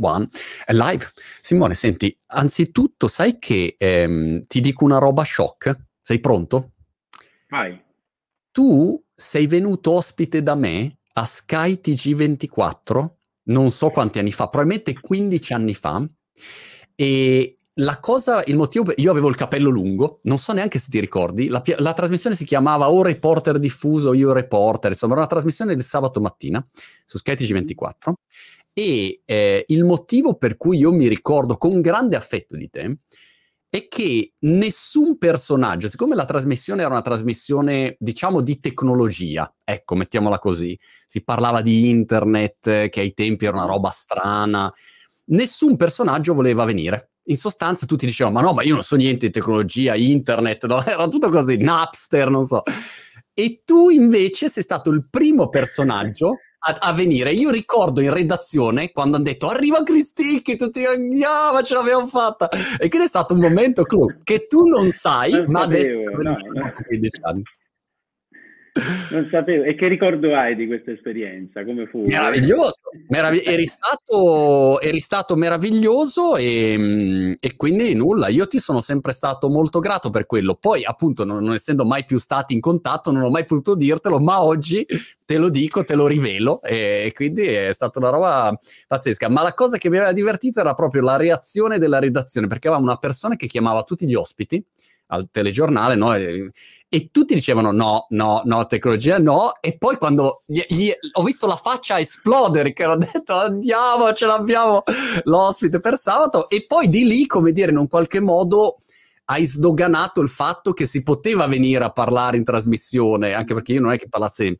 One live. Simone, senti, anzitutto sai che ehm, ti dico una roba shock? Sei pronto? Vai. Tu sei venuto ospite da me a Sky TG24, non so quanti anni fa, probabilmente 15 anni fa, e la cosa, il motivo, io avevo il capello lungo, non so neanche se ti ricordi, la, la, trasmissione si chiamava O Reporter Diffuso, Io Reporter, insomma era una trasmissione del sabato mattina su Sky TG24 e eh, il motivo per cui io mi ricordo con grande affetto di te è che nessun personaggio, siccome la trasmissione era una trasmissione, diciamo, di tecnologia, ecco, mettiamola così, si parlava di internet, che ai tempi era una roba strana, nessun personaggio voleva venire. In sostanza tutti dicevano, ma no, ma io non so niente di tecnologia, internet, no? era tutto così, Napster, non so. E tu invece sei stato il primo personaggio a, a, venire. Io ricordo in redazione quando hanno detto arriva Cristicchi, tutti andiamo, ce l'abbiamo fatta. E quindi è stato un momento clou che tu non sai, non ma adesso no, no. 15 anni. Non sapevo. E che ricordo hai di questa esperienza? Come fu? Meraviglioso. Meravig- eri, stato, eri, stato, meraviglioso e, e, quindi nulla. Io ti sono sempre stato molto grato per quello. Poi, appunto, non, non, essendo mai più stati in contatto, non ho mai potuto dirtelo, ma oggi te lo dico, te lo rivelo. E quindi è stata una roba pazzesca. Ma la cosa che mi aveva divertito era proprio la reazione della redazione, perché avevamo una persona che chiamava tutti gli ospiti al telegiornale, no? E, tutti dicevano no, no, no, tecnologia no, e poi quando gli, gli, ho visto la faccia esplodere, che hanno detto andiamo, ce l'abbiamo l'ospite per sabato, e poi di lì, come dire, in un qualche modo hai sdoganato il fatto che si poteva venire a parlare in trasmissione, anche perché io non è che parlassi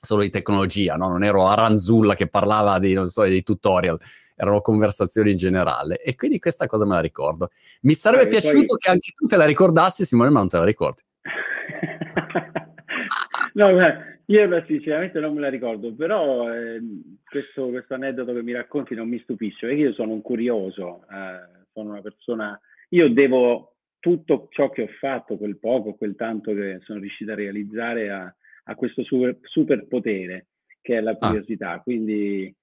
solo di tecnologia, no? non ero Aranzulla che parlava di, so, di tutorial, erano conversazioni in generale e quindi questa cosa me la ricordo. Mi sarebbe eh, piaciuto poi... che anche tu te la ricordassi, Simone, ma non te la ricordi. no, beh, io sinceramente non me la ricordo, però eh, questo, questo, aneddoto che mi racconti non mi stupisce, perché io sono un curioso, eh, sono una persona, io devo tutto ciò che ho fatto, quel poco, quel tanto che sono riuscito a realizzare a, a questo super, superpotere che è la ah. curiosità, quindi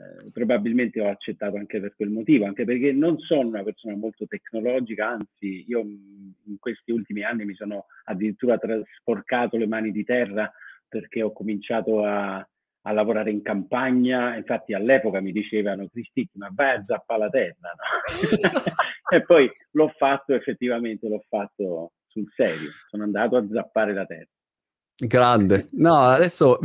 eh, probabilmente ho accettato anche per quel motivo, anche perché non sono una persona molto tecnologica, anzi io in questi ultimi anni mi sono addirittura trasporcato le mani di terra perché ho cominciato a, a lavorare in campagna, infatti all'epoca mi dicevano Cristicchi ma vai a zappare la terra, no? e poi l'ho fatto effettivamente, l'ho fatto sul serio, sono andato a zappare la terra. Grande. No, adesso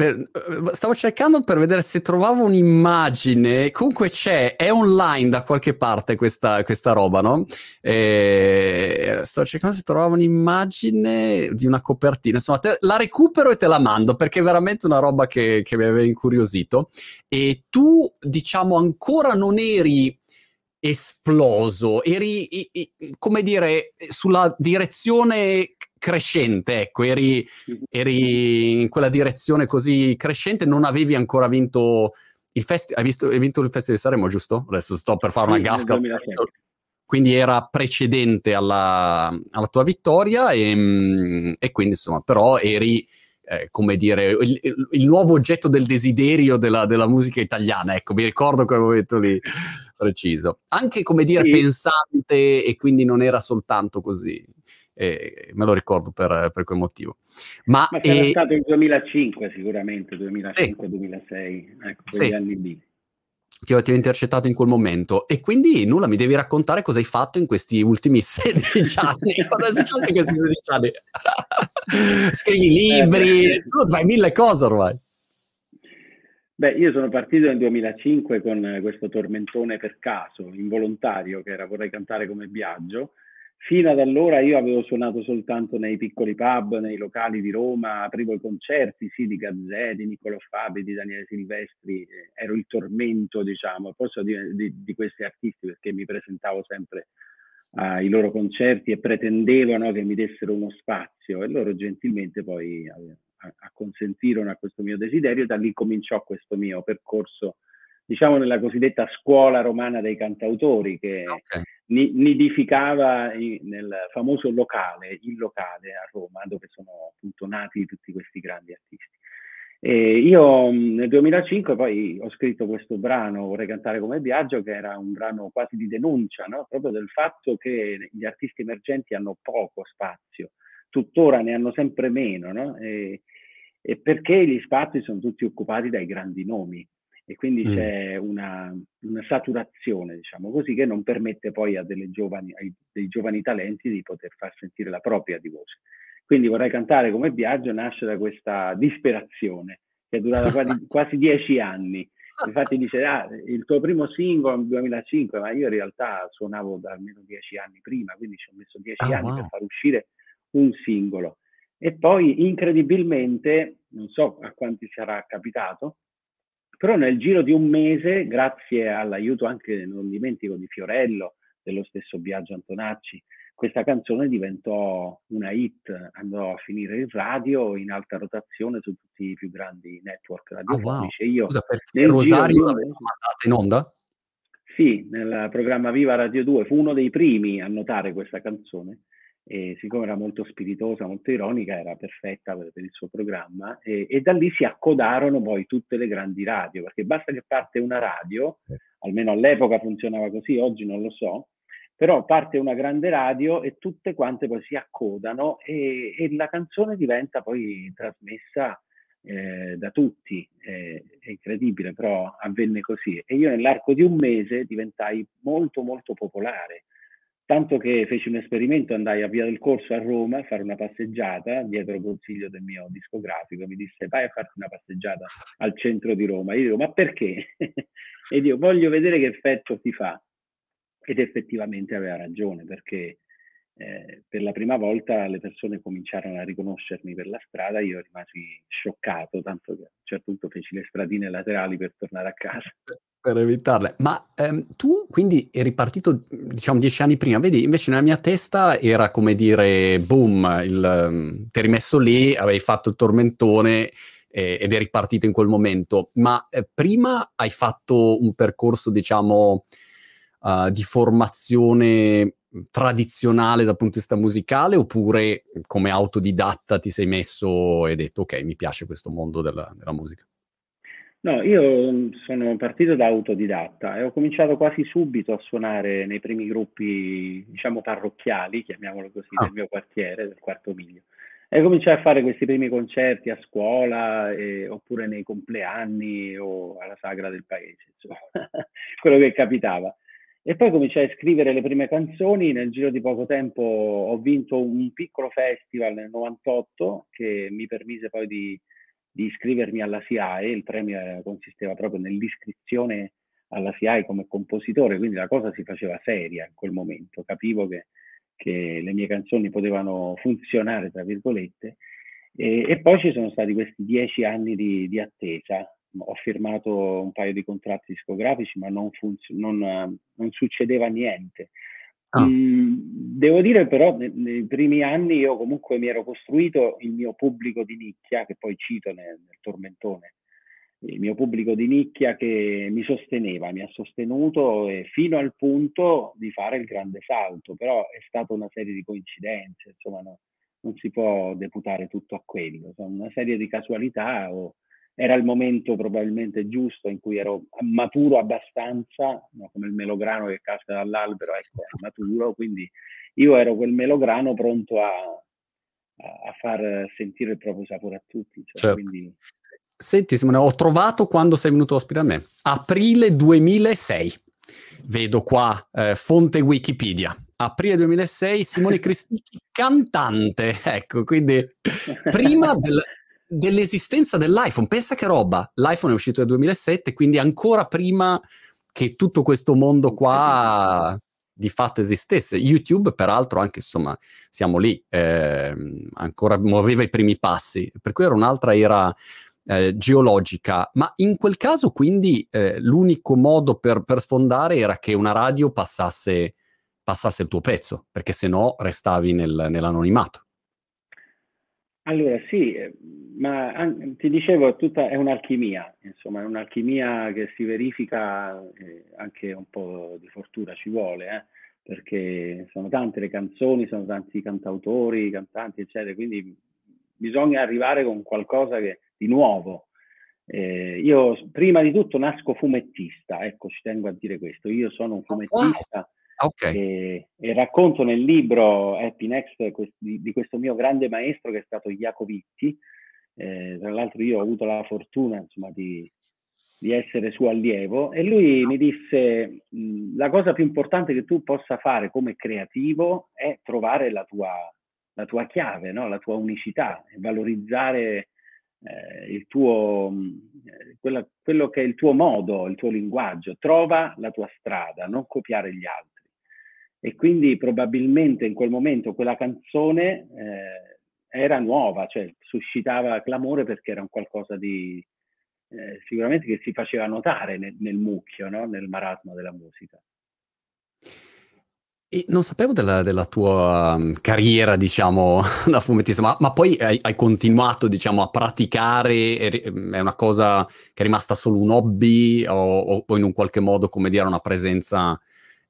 stavo cercando per vedere se trovavo un'immagine. Comunque c'è, è online da qualche parte questa, questa roba, no? E... Stavo cercando se trovavo un'immagine di una copertina. Insomma, te, la recupero e te la mando perché è veramente una roba che, che mi aveva incuriosito. E tu, diciamo, ancora non eri esploso, eri, come dire, sulla direzione crescente, ecco, eri, eri, in quella direzione così crescente, non avevi ancora vinto il festival, hai, hai vinto il Festival di Sanremo, giusto? Adesso sto per fare una gaffa. Quindi era precedente alla, alla tua vittoria e, e, quindi insomma, però eri, eh, come dire, il, il, nuovo oggetto del desiderio della, della, musica italiana, ecco, mi ricordo quel momento lì preciso. Anche, come dire, sì. pensante e quindi non era soltanto così e me lo ricordo per, per quel motivo. Ma, Ma è stato il 2005 sicuramente, 2005-2006, sì. ecco, quegli sì. anni lì. Ti ho, ti ho, intercettato in quel momento e quindi nulla, mi devi raccontare cosa hai fatto in questi ultimi 16 anni. cosa è successo in questi 16 anni? Scrivi libri, eh, tu fai mille cose ormai. Beh, io sono partito nel 2005 con questo tormentone per caso, involontario, che era Vorrei cantare come Biagio, Fino ad allora io avevo suonato soltanto nei piccoli pub, nei locali di Roma, aprivo i concerti, sì, di Gazzè, di Niccolò Fabi, di Daniele Silvestri, eh, ero il tormento, diciamo, posso dire di, di questi artisti perché mi presentavo sempre ai loro concerti e pretendevano che mi dessero uno spazio e loro gentilmente poi acconsentirono a questo mio desiderio e da lì cominciò questo mio percorso diciamo nella cosiddetta scuola romana dei cantautori che okay. nidificava nel famoso locale, il locale a Roma, dove sono appunto nati tutti questi grandi artisti. E io nel 2005 poi ho scritto questo brano, Vorrei cantare come Biagio, che era un brano quasi di denuncia, no? proprio del fatto che gli artisti emergenti hanno poco spazio, tuttora ne hanno sempre meno, no? e, e perché gli spazi sono tutti occupati dai grandi nomi e quindi mm. c'è una, una, saturazione, diciamo così, che non permette poi a giovani, ai, dei giovani talenti di poter far sentire la propria di voce. Quindi vorrei cantare come Biagio nasce da questa disperazione che è durata quasi, quasi dieci anni. Infatti dice, ah, il tuo primo singolo nel 2005, ma io in realtà suonavo da almeno dieci anni prima, quindi ci ho messo dieci oh, anni wow. per far uscire un singolo. E poi incredibilmente, non so a quanti sarà capitato, però nel giro di un mese, grazie all'aiuto anche, non dimentico, di Fiorello, dello stesso Biagio Antonacci, questa canzone diventò una hit, andò a finire in radio in alta rotazione su tutti i più grandi network radiofonici. Oh, wow. Io, Scusa, perché Rosario l'aveva mandata in onda? Sì, nel programma Viva Radio 2 fu uno dei primi a notare questa canzone e siccome era molto spiritosa, molto ironica, era perfetta per, per il suo programma e, e, da lì si accodarono poi tutte le grandi radio, perché basta che parte una radio, almeno all'epoca funzionava così, oggi non lo so, però parte una grande radio e tutte quante poi si accodano e, e la canzone diventa poi trasmessa eh, da tutti. Eh, è incredibile, però avvenne così. E io nell'arco di un mese diventai molto molto popolare. Tanto che feci un esperimento, andai a Via del Corso a Roma a fare una passeggiata dietro consiglio del mio discografico. Mi disse vai a farti una passeggiata al centro di Roma. Io dico ma perché? e io voglio vedere che effetto ti fa ed effettivamente aveva ragione perché eh, per la prima volta le persone cominciarono a riconoscermi per la strada, io rimasi scioccato, tanto che a un certo punto feci le stradine laterali per tornare a casa. Per evitarle. Ma ehm, tu quindi eri partito, diciamo, dieci anni prima, vedi, invece nella mia testa era come dire, boom, il, um, ti eri messo lì, avevi fatto il tormentone eh, ed eri partito in quel momento, ma eh, prima hai fatto un percorso, diciamo, uh, di formazione tradizionale dal punto di vista musicale oppure come autodidatta ti sei messo e hai detto ok mi piace questo mondo della, della musica? No, io sono partito da autodidatta e ho cominciato quasi subito a suonare nei primi gruppi, diciamo, parrocchiali, chiamiamolo così, ah. del mio quartiere, del quarto miglio. E cominciai a fare questi primi concerti a scuola eh, oppure nei compleanni o alla sagra del paese, insomma, quello che capitava. E poi cominciai a scrivere le prime canzoni, nel giro di poco tempo ho vinto un piccolo festival nel 98 che mi permise poi di, di iscrivermi alla SIAE, il premio consisteva proprio nell'iscrizione alla SIAE come compositore, quindi la cosa si faceva seria in quel momento, capivo che, che le mie canzoni potevano funzionare, tra virgolette, e, e, poi ci sono stati questi dieci anni di, di attesa ho firmato un paio di contratti discografici, ma non, funz- non, non succedeva niente. Ah. Devo dire però, nei, nei, primi anni io comunque mi ero costruito il mio pubblico di nicchia, che poi cito nel, nel tormentone, il mio pubblico di nicchia che mi sosteneva, mi ha sostenuto fino al punto di fare il grande salto, però è stata una serie di coincidenze, insomma no, non si può deputare tutto a quello, sono una serie di casualità o era il momento probabilmente giusto in cui ero maturo abbastanza, no? come il melograno che casca dall'albero, ecco, è maturo, quindi io ero quel melograno pronto a, a far sentire il proprio sapore a tutti. Cioè, certo. quindi... Senti Simone, ho trovato quando sei venuto ospite a me, aprile 2006. Vedo qua, eh, fonte Wikipedia. Aprile 2006, Simone Cristicchi, cantante. Ecco, quindi prima del, dell'esistenza dell'iPhone. Pensa che roba, l'iPhone è uscito nel 2007, quindi ancora prima che tutto questo mondo qua di fatto esistesse. YouTube, peraltro, anche insomma, siamo lì, eh, ancora muoveva i primi passi, per cui era un'altra era eh, geologica, ma in quel caso quindi eh, l'unico modo per, per, sfondare era che una radio passasse, passasse il tuo pezzo, perché se no restavi nel, nell'anonimato. Allora sì, eh, ma an- ti dicevo, è, tutta, è un'alchimia, insomma, è un'alchimia che si verifica, eh, anche un po' di fortuna ci vuole, eh, perché sono tante le canzoni, sono tanti cantautori, cantanti, eccetera, quindi bisogna arrivare con qualcosa che, di nuovo, Eh, io prima di tutto nasco fumettista, ecco, ci tengo a dire questo. Io sono un fumettista wow. Okay. e, e, racconto nel libro Happy Next di, di, questo mio grande maestro che è stato Jacovitti. Eh, tra l'altro io ho avuto la fortuna insomma, di, di essere suo allievo e lui mi disse la cosa più importante che tu possa fare come creativo è trovare la tua, la tua chiave, no? la tua unicità valorizzare eh, tuo, quella, quello che è il tuo modo, il tuo linguaggio, trova la tua strada, non copiare gli altri. E quindi probabilmente in quel momento quella canzone eh, era nuova, cioè suscitava clamore perché era un qualcosa di, eh, sicuramente che si faceva notare nel, nel mucchio, no? nel marasma della musica. E non sapevo della, della tua um, carriera, diciamo, da fumettista, ma, ma poi hai, hai, continuato, diciamo, a praticare, è, una cosa che è rimasta solo un hobby o, o in un qualche modo, come dire, una presenza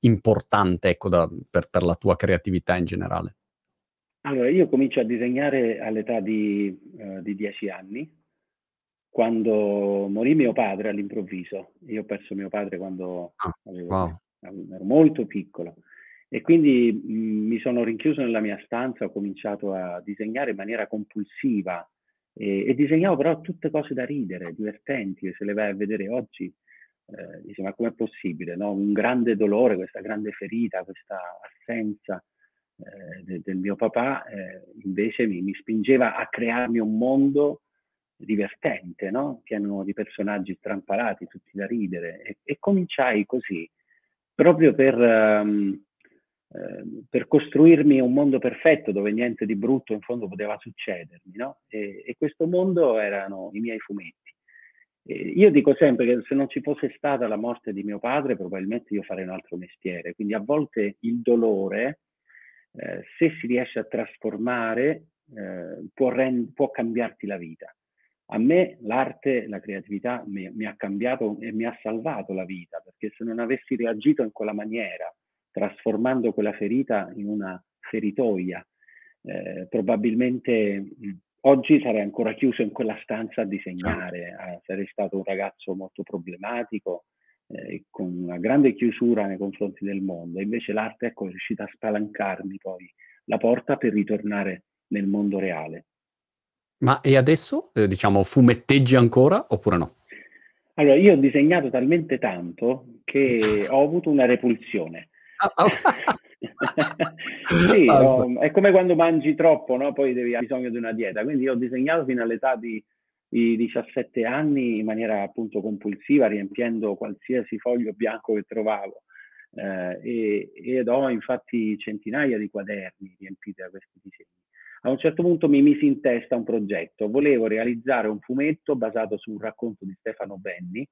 importante, ecco, da, per, per, la tua creatività in generale? Allora, io comincio a disegnare all'età di, uh, di dieci anni, quando morì mio padre all'improvviso. Io ho perso mio padre quando ah, avevo, wow. ero molto piccolo e quindi mh, mhmm, mi sono rinchiuso nella mia stanza, ho cominciato a disegnare in maniera compulsiva e, e disegnavo però tutte cose da ridere, divertenti, se le vai a vedere oggi eh, dici ma com'è possibile? No? Un grande dolore, questa grande ferita, questa assenza eh, de, del mio papà eh, invece mi, mi spingeva a crearmi un mondo divertente, no? pieno di personaggi strampalati, tutti da ridere. E, e cominciai così, proprio per, um, per, costruirmi un mondo perfetto dove niente di brutto in fondo poteva succedermi. No? E, e, questo mondo erano i miei fumetti. E io dico sempre che se non ci fosse stata la morte di mio padre, probabilmente io farei un altro mestiere. Quindi a volte il dolore, eh, se si riesce a trasformare, eh, può, rend- può cambiarti la vita a me l'arte, la creatività mi, mi, ha cambiato e mi ha salvato la vita, perché se non avessi reagito in quella maniera, trasformando quella ferita in una feritoia, eh, probabilmente oggi sarei ancora chiuso in quella stanza a disegnare, eh, sarei stato un ragazzo molto problematico, eh, con una grande chiusura nei confronti del mondo. Invece l'arte ecco, è riuscita a spalancarmi poi la porta per ritornare nel mondo reale. Ma e adesso, eh, diciamo, fumetteggi ancora oppure no? Allora, io ho disegnato talmente tanto che ho avuto una repulsione. Ah, sì, ho, è come quando mangi troppo, no? poi devi, hai bisogno di una dieta. Quindi ho disegnato fino all'età di, di 17 anni in maniera appunto compulsiva, riempiendo qualsiasi foglio bianco che trovavo. Eh, e, ed ho infatti centinaia di quaderni riempiti da questi disegni a un certo punto mi misi in testa un progetto. Volevo realizzare un fumetto basato su un racconto di Stefano Benni,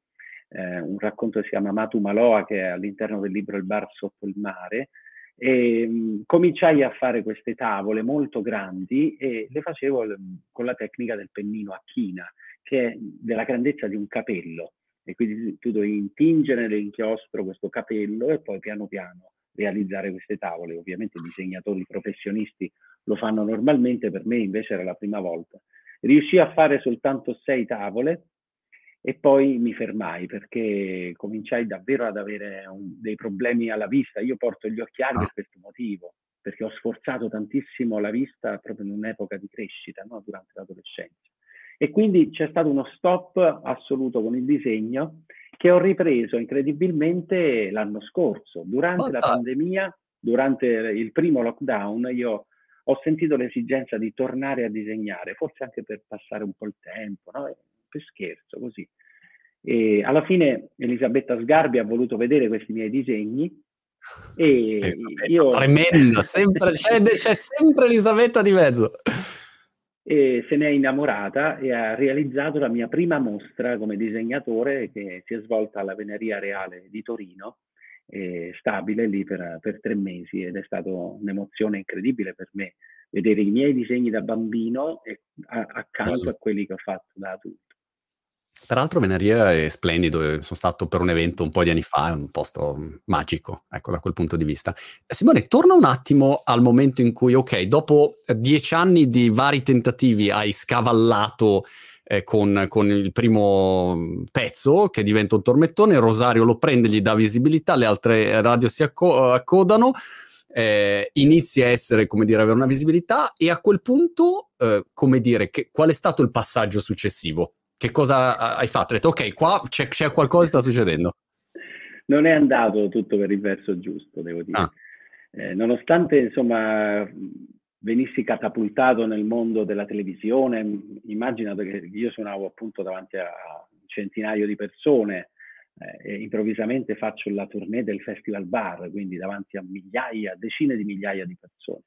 eh, un racconto che si chiama Matu Maloa, che è all'interno del libro Il bar sotto il mare. E, mh, mm, cominciai a fare queste tavole molto grandi e le facevo l- con la tecnica del pennino a china, che è della grandezza di un capello. E quindi tu devi intingere nell'inchiostro questo capello e poi piano piano realizzare queste tavole. Ovviamente i disegnatori professionisti lo fanno normalmente, per me invece era la prima volta. Riuscii a fare soltanto sei tavole e poi mi fermai perché cominciai davvero ad avere un, dei problemi alla vista. Io porto gli occhiali per questo motivo, perché ho sforzato tantissimo la vista proprio in un'epoca di crescita, no? durante l'adolescenza. E quindi c'è stato uno stop assoluto con il disegno che ho ripreso incredibilmente l'anno scorso. Durante la pandemia, durante il primo lockdown, io ho sentito l'esigenza di tornare a disegnare, forse anche per passare un po' il tempo, no? Per scherzo, così. E alla fine Elisabetta Sgarbi ha voluto vedere questi miei disegni e Elisabetta, io... Tremendo, sempre, c'è, c'è sempre Elisabetta di mezzo e se ne è innamorata e ha realizzato la mia prima mostra come disegnatore che si è svolta alla Veneria Reale di Torino, stabile lì per, per, tre mesi ed è stata un'emozione incredibile per me vedere i miei disegni da bambino e, a, accanto Bello. a quelli che ho fatto da adulto. Peraltro Veneria è splendido, sono stato per un evento un po' di anni fa, è un posto magico, ecco, da quel punto di vista. Simone, torna un attimo al momento in cui, ok, dopo dieci anni di vari tentativi hai scavallato eh, con, con, il primo pezzo che diventa un tormentone, Rosario lo prende, gli dà visibilità, le altre radio si acco- accodano, eh, inizia a essere, come dire, avere una visibilità e a quel punto, eh, come dire, che, qual è stato il passaggio successivo? Che cosa hai fatto? Hai detto, ok, qua c'è, c'è qualcosa che sta succedendo. Non è andato tutto per il verso giusto, devo dire. Ah. Eh, nonostante, insomma, venissi catapultato nel mondo della televisione, immaginate che io suonavo appunto davanti a un centinaio di persone eh, e improvvisamente faccio la tournée del Festival Bar, quindi davanti a migliaia, decine di migliaia di persone.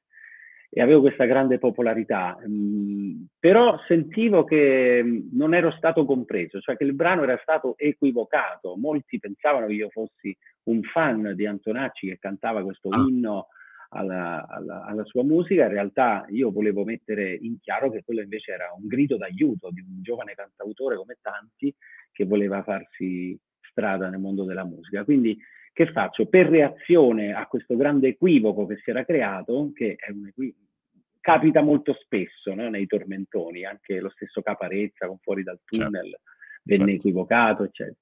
E avevo questa grande popolarità, mh, mm, però sentivo che mm, non ero stato compreso, cioè che il brano era stato equivocato. Molti pensavano che io fossi un fan di Antonacci che cantava questo ah. inno alla, alla, alla, sua musica, in realtà io volevo mettere in chiaro che quello invece era un grido d'aiuto di un giovane cantautore come tanti che voleva farsi strada nel mondo della musica. Quindi che faccio? Per reazione a questo grande equivoco che si era creato, che capita molto spesso no? nei tormentoni, anche lo stesso Caparezza con Fuori dal certo. tunnel certo. venne certo. equivocato, eccetera.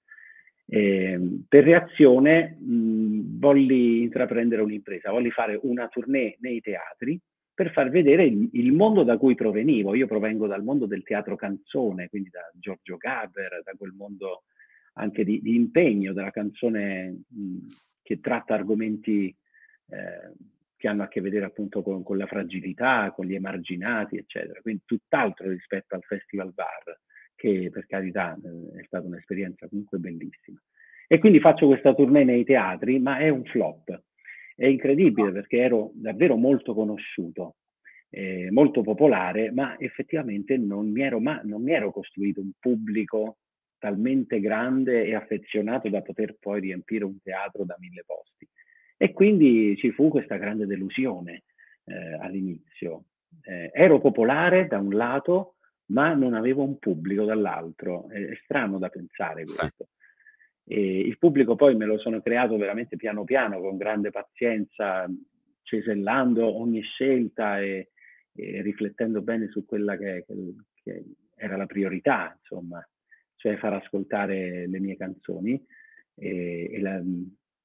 Eh, per reazione mh, volli intraprendere un'impresa, volli fare una tournée nei teatri per far vedere il, il, mondo da cui provenivo. Io provengo dal mondo del teatro canzone, quindi da Giorgio Gaber, da quel mondo anche di, di impegno della canzone mh, che tratta argomenti eh, che hanno a che vedere appunto con, con, la fragilità, con gli emarginati, eccetera. Quindi tutt'altro rispetto al Festival Bar che per carità eh, è stata un'esperienza comunque bellissima. E quindi faccio questa tournée nei teatri, ma è un flop. È incredibile perché ero davvero molto conosciuto, eh, molto popolare, ma effettivamente non mi, ero ma- non mi ero costruito un pubblico talmente grande e affezionato da poter poi riempire un teatro da mille posti. E quindi ci fu questa grande delusione eh, all'inizio. Eh, ero popolare da un lato, ma non avevo un pubblico dall'altro. È, è strano da pensare questo. E il pubblico poi me lo sono creato veramente piano piano, con grande pazienza, cesellando ogni scelta e, e riflettendo bene su quella che, che, che, era la priorità, insomma, cioè far ascoltare le mie canzoni. E, e, la,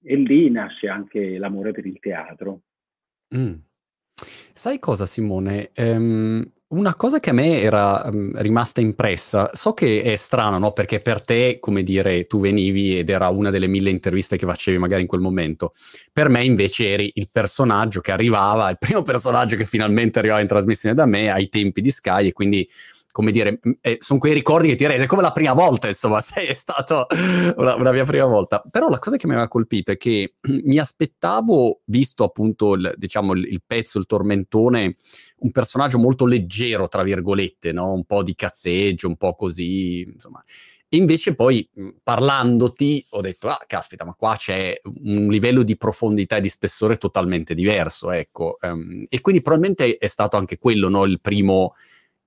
e lì nasce anche l'amore per il teatro. Mm. Sai cosa Simone? Ehm, una cosa che a me era um, rimasta impressa, so che è strano, no? Perché per te, come dire, tu venivi ed era una delle mille interviste che facevi magari in quel momento. Per me invece eri il personaggio che arrivava, il primo personaggio che finalmente arrivava in trasmissione da me ai tempi di Sky e quindi come dire, eh, sono quei ricordi che ti rende come la prima volta, insomma, sei è stato una, una, mia prima volta. Però la cosa che mi aveva colpito è che mi aspettavo, visto appunto il, diciamo, il, il pezzo, il tormentone, un personaggio molto leggero, tra virgolette, no? un po' di cazzeggio, un po' così, insomma. Invece poi parlandoti ho detto, ah, caspita, ma qua c'è un livello di profondità e di spessore totalmente diverso, ecco. Um, e quindi probabilmente è stato anche quello, no? Il primo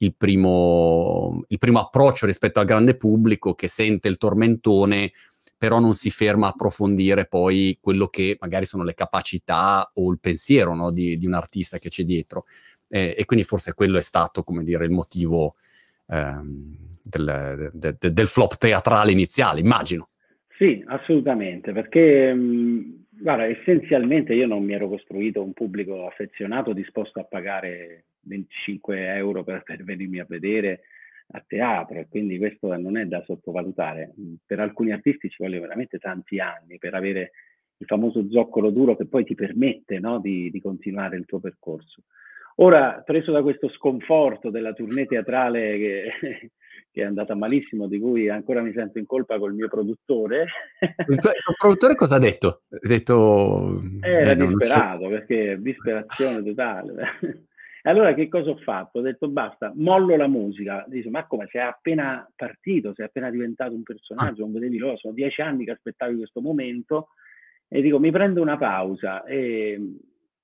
il primo, il primo approccio rispetto al grande pubblico che sente il tormentone, però non si ferma a approfondire poi quello che magari sono le capacità o il pensiero no, di, di, un artista che c'è dietro. Eh, e quindi forse quello è stato, come dire, il motivo ehm, del, de, de, del, flop teatrale iniziale, immagino. Sì, assolutamente, perché mh, guarda, essenzialmente io non mi ero costruito un pubblico affezionato disposto a pagare 25 euro per, per venirmi a vedere a teatro e quindi questo non è da sottovalutare. Per alcuni artisti ci vogliono veramente tanti anni per avere il famoso zoccolo duro che poi ti permette no, di, di, continuare il tuo percorso. Ora, preso da questo sconforto della tournée teatrale che, che, è andata malissimo, di cui ancora mi sento in colpa col mio produttore. Il tuo, il tuo produttore cosa ha detto? Ha detto... Era eh, disperato, so. perché disperazione totale. E allora che cosa ho fatto? Ho detto basta, mollo la musica. Dice, ma come sei appena partito, sei appena diventato un personaggio, non vedevi l'ora, sono dieci anni che aspettavi questo momento. E dico, mi prendo una pausa e,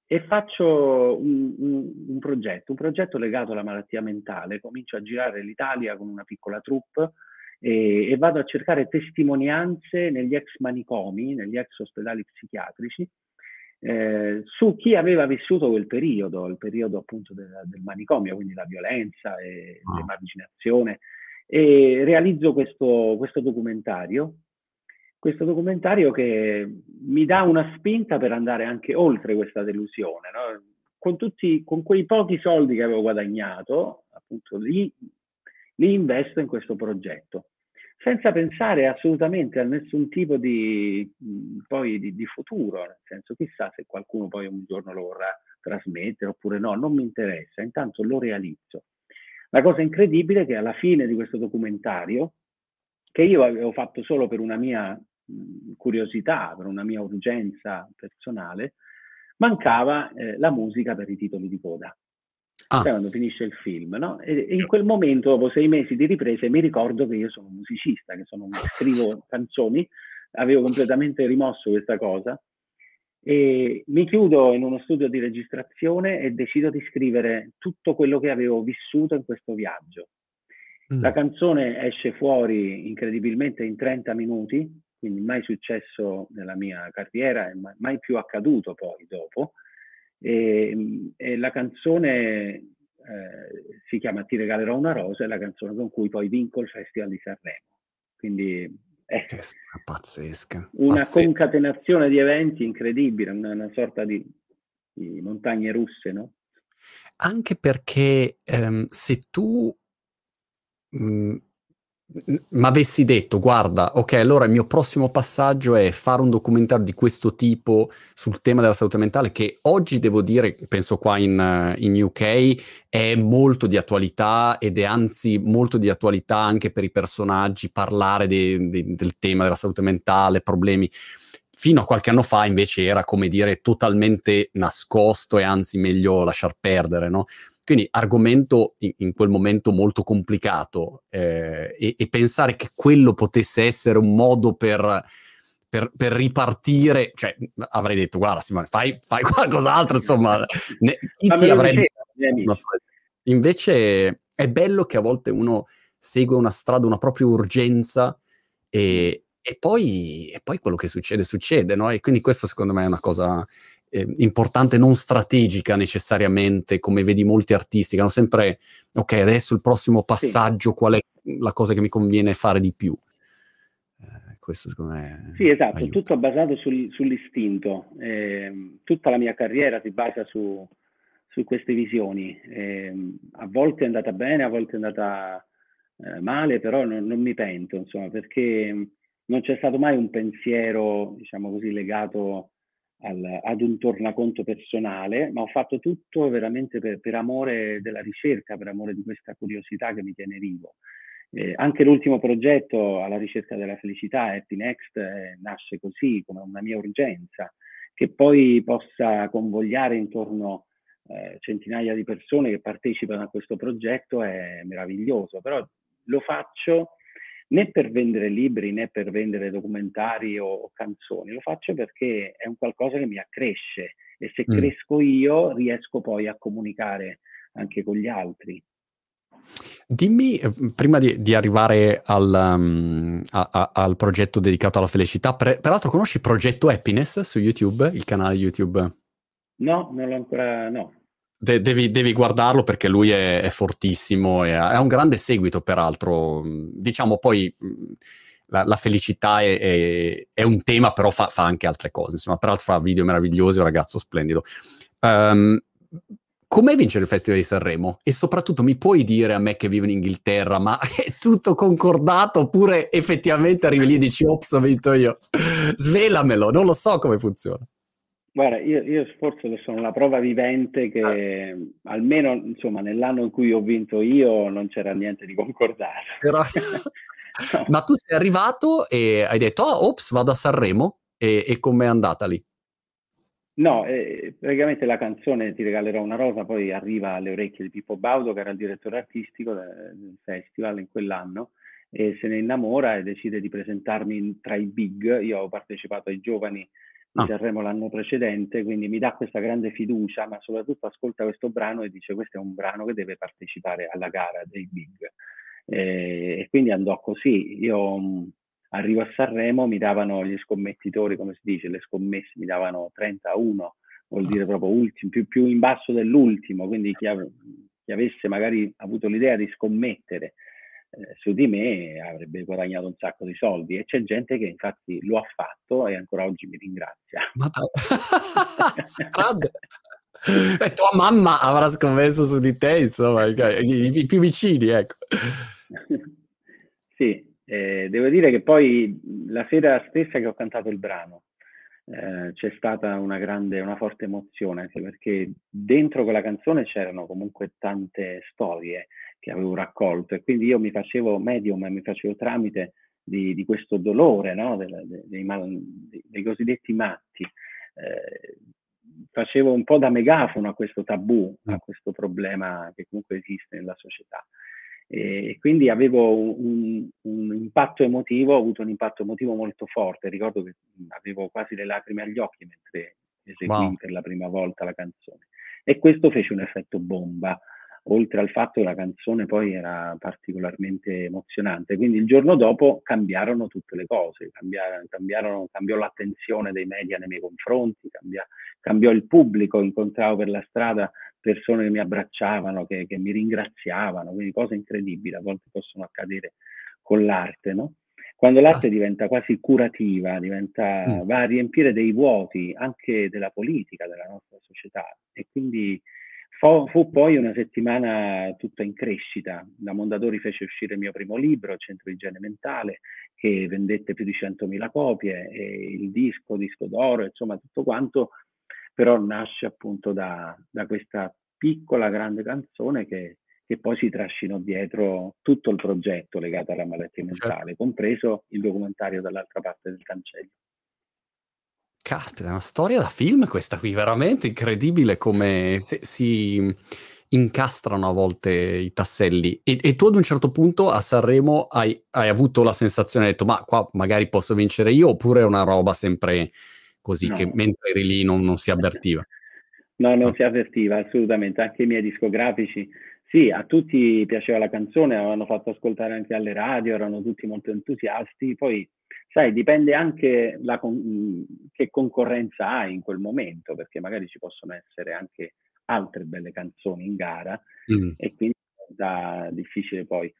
e faccio un, un, un, progetto, un progetto legato alla malattia mentale. Comincio a girare l'Italia con una piccola troupe e, e vado a cercare testimonianze negli ex manicomi, negli ex ospedali psichiatrici eh, su chi aveva vissuto quel periodo, il periodo appunto del, del manicomio, quindi la violenza e ah. l'emarginazione. e realizzo questo, questo documentario, questo documentario che mi dà una spinta per andare anche oltre questa delusione, no? con, tutti, con quei pochi soldi che avevo guadagnato, appunto li, li investo in questo progetto senza pensare assolutamente a nessun tipo di, poi, di, di, futuro, nel senso chissà se qualcuno poi un giorno lo vorrà trasmettere oppure no, non mi interessa, intanto lo realizzo. La cosa incredibile è che alla fine di questo documentario, che io avevo fatto solo per una mia curiosità, per una mia urgenza personale, mancava eh, la musica per i titoli di coda. Ah. Cioè, quando finisce il film, no? E, e, in quel momento, dopo sei mesi di riprese, mi ricordo che io sono un musicista, che sono, scrivo canzoni, avevo completamente rimosso questa cosa e mi chiudo in uno studio di registrazione e decido di scrivere tutto quello che avevo vissuto in questo viaggio. Mm. La canzone esce fuori incredibilmente in 30 minuti, quindi mai successo nella mia carriera e mai più accaduto poi dopo. E, e la canzone eh, si chiama Ti regalerò una rosa, è la canzone con cui poi vinco il Festival di Sanremo. Quindi è pazzesca. Una pazzesca. concatenazione di eventi incredibile, una, una sorta di, di, montagne russe, no? Anche perché ehm, se tu mh, mi avessi detto, guarda, ok, allora il mio prossimo passaggio è fare un documentario di questo tipo sul tema della salute mentale, che oggi devo dire, penso qua in, in UK, è molto di attualità ed è anzi molto di attualità anche per i personaggi, parlare de, de, del tema della salute mentale, problemi. Fino a qualche anno fa invece era, come dire, totalmente nascosto e anzi meglio lasciar perdere, no? Quindi argomento in, in quel momento molto complicato eh, e, e, pensare che quello potesse essere un modo per, per, per, ripartire, cioè avrei detto guarda Simone fai, fai qualcos'altro insomma, ne, chi ti avrebbe... Invece è bello che a volte uno segue una strada, una propria urgenza e, e poi, e poi, quello che succede succede, no? E quindi questo secondo me è una cosa eh, importante, non strategica necessariamente, come vedi molti artisti che hanno sempre, ok, adesso il prossimo passaggio, sì. qual è la cosa che mi conviene fare di più? Eh, questo secondo me... Sì, esatto, aiuta. tutto basato sul, sull'istinto. Eh, tutta la mia carriera si basa su, su queste visioni. Eh, a volte è andata bene, a volte è andata eh, male, però non, non, mi pento, insomma, perché non c'è stato mai un pensiero, diciamo così, legato al, ad un tornaconto personale, ma ho fatto tutto veramente per, per, amore della ricerca, per amore di questa curiosità che mi tiene vivo. Eh, anche l'ultimo progetto alla ricerca della felicità, Happy Next, eh, nasce così, come una mia urgenza, che poi possa convogliare intorno eh, centinaia di persone che partecipano a questo progetto è meraviglioso, però lo faccio né per vendere libri né per vendere documentari o, canzoni, lo faccio perché è un qualcosa che mi accresce e se mm. cresco io riesco poi a comunicare anche con gli altri. Dimmi, eh, prima di, di arrivare al, um, a, a, al, progetto dedicato alla felicità, per, peraltro conosci Progetto Happiness su YouTube, il canale YouTube? No, non l'ho ancora, no. De- devi, devi, guardarlo perché lui è, è fortissimo e ha, ha, un grande seguito, peraltro. Diciamo poi la, la felicità è, è, è, un tema, però fa, fa, anche altre cose. Insomma, peraltro fa video meravigliosi, un ragazzo splendido. Um, com'è vincere il Festival di Sanremo? E soprattutto mi puoi dire a me che vivo in Inghilterra, ma è tutto concordato oppure effettivamente arrivi lì e dici, ops, ho vinto io? Svelamelo, non lo so come funziona. Guarda, io, io forse sono la prova vivente che ah. almeno insomma, nell'anno in cui ho vinto io non c'era niente di concordato. Però... no. Ma tu sei arrivato e hai detto, oh, ops, vado a Sanremo e, e com'è andata lì? No, eh, praticamente la canzone Ti regalerò una rosa poi arriva alle orecchie di Pippo Baudo, che era il direttore artistico del festival in quell'anno, e se ne innamora e decide di presentarmi tra i big. Io ho partecipato ai giovani di ah. Sanremo l'anno precedente, quindi mi dà questa grande fiducia, ma soprattutto ascolta questo brano e dice questo è un brano che deve partecipare alla gara dei big. E, e quindi andò così. Io mh, mm, arrivo a Sanremo, mi davano gli scommettitori, come si dice, le scommesse, mi davano 30 a 1, vuol dire proprio ultimo, più, più in basso dell'ultimo, quindi chi, av- chi avesse magari avuto l'idea di scommettere eh, su di me avrebbe guadagnato un sacco di soldi e c'è gente che infatti lo ha fatto e ancora oggi mi ringrazia. Ma e tua mamma avrà scommesso su di te, insomma, i, i più vicini, ecco. sì, eh, devo dire che poi la sera stessa che ho cantato il brano eh, c'è stata una grande, una forte emozione, anche perché dentro quella canzone c'erano comunque tante storie che avevo raccolto e quindi io mi facevo medium e mi facevo tramite di, di questo dolore no? dei, dei, dei, dei, cosiddetti matti. Eh, facevo un po' da megafono a questo tabù, a mm. questo problema che comunque esiste nella società e quindi avevo un, un, impatto emotivo, ho avuto un impatto emotivo molto forte, ricordo che avevo quasi le lacrime agli occhi mentre eseguì wow. per la prima volta la canzone. E questo fece un effetto bomba, oltre al fatto che la canzone poi era particolarmente emozionante, quindi il giorno dopo cambiarono tutte le cose, cambiarono, cambiarono, cambiò l'attenzione dei media nei miei confronti, cambia, cambiò il pubblico, incontravo per la strada persone che mi abbracciavano, che, che, mi ringraziavano, quindi cose incredibili a volte possono accadere con l'arte, no? Quando l'arte diventa quasi curativa, diventa, mm. va a riempire dei vuoti anche della politica, della nostra società e quindi fu, fu poi una settimana tutta in crescita. La Mondadori fece uscire il mio primo libro, Centro Igiene Mentale, che vendette più di 100.000 copie, e il disco, disco d'oro, insomma tutto quanto però nasce appunto da, da questa piccola grande canzone che, che, poi si trascinò dietro tutto il progetto legato alla malattia mentale, certo. compreso il documentario dall'altra parte del cancello. Caspita, è una storia da film questa qui, veramente incredibile come si incastrano a volte i tasselli. E, e, tu ad un certo punto a Sanremo hai, hai avuto la sensazione, hai detto, ma qua magari posso vincere io, oppure è una roba sempre così no. che mentre eri lì non, non si avvertiva. No, non no. si avvertiva assolutamente, anche i miei discografici. Sì, a tutti piaceva la canzone, avevano fatto ascoltare anche alle radio, erano tutti molto entusiasti. Poi, sai, dipende anche la con- che concorrenza hai in quel momento, perché magari ci possono essere anche altre belle canzoni in gara mm. e quindi è difficile poi.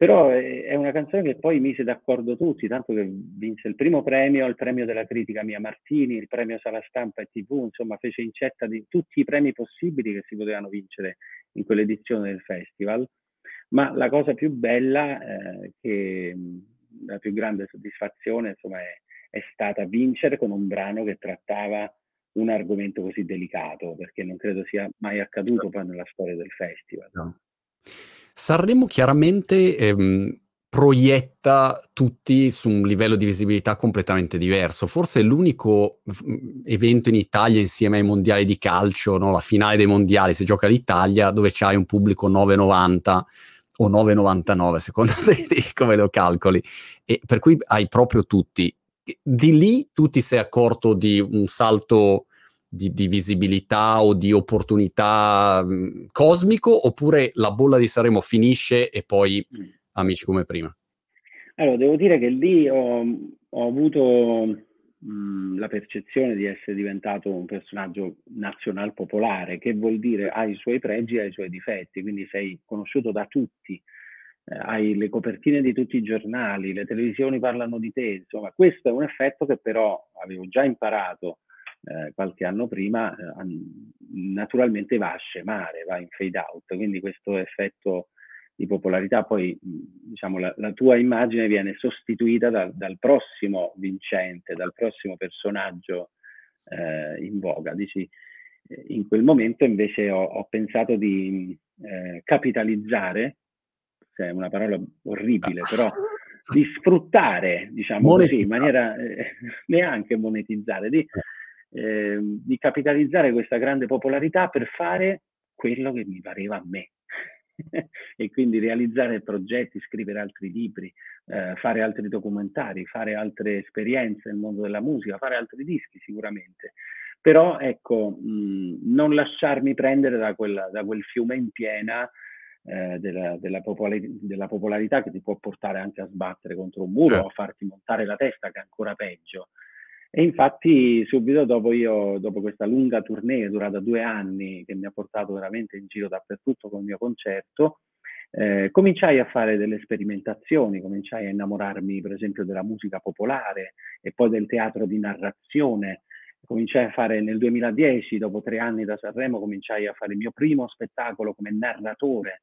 Però è una canzone che poi mise d'accordo tutti, tanto che vinse il primo premio, il premio della critica Mia Martini, il premio Sala Stampa e TV, insomma fece incetta di tutti i premi possibili che si potevano vincere in quell'edizione del festival. Ma la cosa più bella, eh, che, la più grande soddisfazione, insomma, è, è stata vincere con un brano che trattava un argomento così delicato, perché non credo sia mai accaduto poi nella storia del festival. No. Sanremo chiaramente ehm, proietta tutti su un livello di visibilità completamente diverso. Forse è l'unico evento in Italia insieme ai mondiali di calcio, no? la finale dei mondiali, si gioca l'Italia, dove c'hai un pubblico 9,90 o 9,99, secondo te come lo calcoli. E per cui hai proprio tutti. Di lì tu ti sei accorto di un salto di, di, visibilità o di opportunità mh, mm, cosmico oppure la bolla di Sanremo finisce e poi mm. amici come prima? Allora, devo dire che lì ho, ho avuto mh, mm, la percezione di essere diventato un personaggio nazional popolare, che vuol dire ha i suoi pregi e ha i suoi difetti, quindi sei conosciuto da tutti, eh, hai le copertine di tutti i giornali, le televisioni parlano di te, insomma, questo è un effetto che però avevo già imparato eh, qualche anno prima, eh, naturalmente va a scemare, va in fade out. Quindi questo effetto di popolarità, poi diciamo, la, la tua immagine viene sostituita da, dal prossimo vincente, dal prossimo personaggio eh, in voga. Dici, eh, in quel momento invece ho, ho pensato di eh, capitalizzare, è una parola orribile, però di sfruttare, diciamo così, in maniera eh, neanche monetizzare, di eh, di capitalizzare questa grande popolarità per fare quello che mi pareva a me. e quindi realizzare progetti, scrivere altri libri, eh, fare altri documentari, fare altre esperienze nel mondo della musica, fare altri dischi sicuramente. Però ecco, mh, non lasciarmi prendere da, quella, da, quel fiume in piena eh, della, della, popolari- della, popolarità che ti può portare anche a sbattere contro un muro certo. o a farti montare la testa, che è ancora peggio. E infatti subito dopo io, dopo questa lunga tournée durata due anni, che mi ha portato veramente in giro dappertutto con il mio concerto, eh, cominciai a fare delle sperimentazioni, cominciai a innamorarmi per esempio della musica popolare e poi del teatro di narrazione. Cominciai a fare nel 2010, dopo tre anni da Sanremo, cominciai a fare il mio primo spettacolo come narratore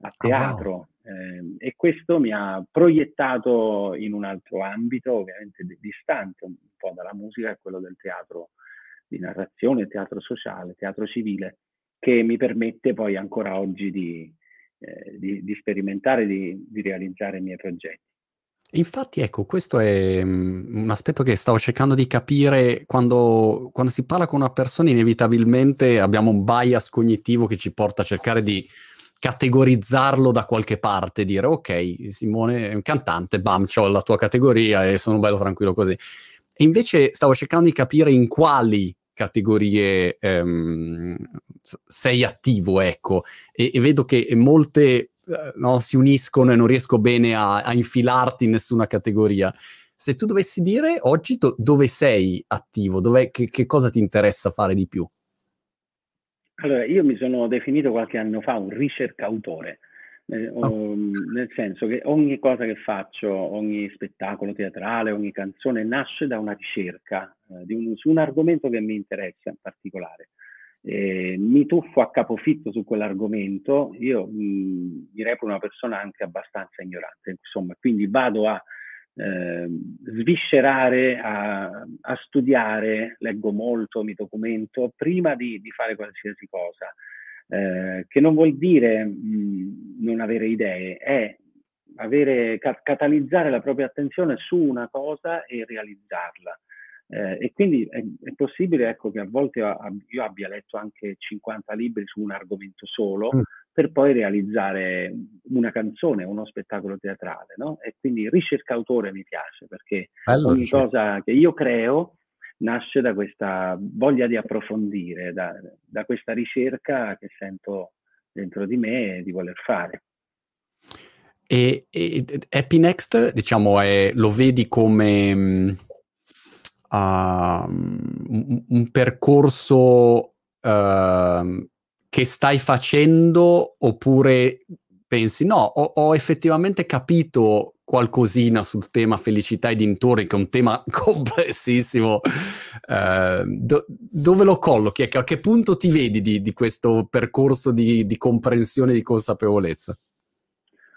a teatro oh, wow. eh, e questo mi ha proiettato in un altro ambito, ovviamente distante un po' dalla musica, quello del teatro di narrazione, teatro sociale, teatro civile, che mi permette poi ancora oggi di, eh, di, di sperimentare, di, di realizzare i miei progetti. Infatti, ecco, questo è um, un aspetto che stavo cercando di capire quando, quando, si parla con una persona, inevitabilmente abbiamo un bias cognitivo che ci porta a cercare di categorizzarlo da qualche parte, dire ok, Simone è un cantante, bam, ho la tua categoria e sono bello tranquillo così. E invece stavo cercando di capire in quali categorie ehm, sei attivo, ecco, e, e vedo che molte eh, no, si uniscono e non riesco bene a, a, infilarti in nessuna categoria. Se tu dovessi dire oggi do, dove sei attivo, dove, che, che cosa ti interessa fare di più? Allora, io mi sono definito qualche anno fa un ricercautore, eh, oh. nel senso che ogni cosa che faccio, ogni spettacolo teatrale, ogni canzone nasce da una ricerca eh, un, su un argomento che mi interessa in particolare. Eh, mi tuffo a capofitto su quell'argomento, io mh, mi reputo una persona anche abbastanza ignorante, insomma, quindi vado a eh, sviscerare, a, a, studiare, leggo molto, mi documento prima di, di fare qualsiasi cosa, eh, che non vuol dire mh, non avere idee, è avere, ca- catalizzare la propria attenzione su una cosa e realizzarla. Eh, e quindi è, è possibile ecco, che a volte io abbia letto anche 50 libri su un argomento solo, mm per poi realizzare una canzone, uno spettacolo teatrale, no? E quindi ricercautore mi piace perché Bello, ogni ricerca. cosa che io creo nasce da questa voglia di approfondire, da, da, questa ricerca che sento dentro di me di voler fare. E, e Happy Next, diciamo, è, lo vedi come uh, un, un, percorso uh, che stai facendo oppure pensi no, ho, ho, effettivamente capito qualcosina sul tema felicità e dintorni, che è un tema complessissimo. Eh, do, dove lo collochi? Ecco, a che punto ti vedi di, di questo percorso di, di comprensione e di consapevolezza?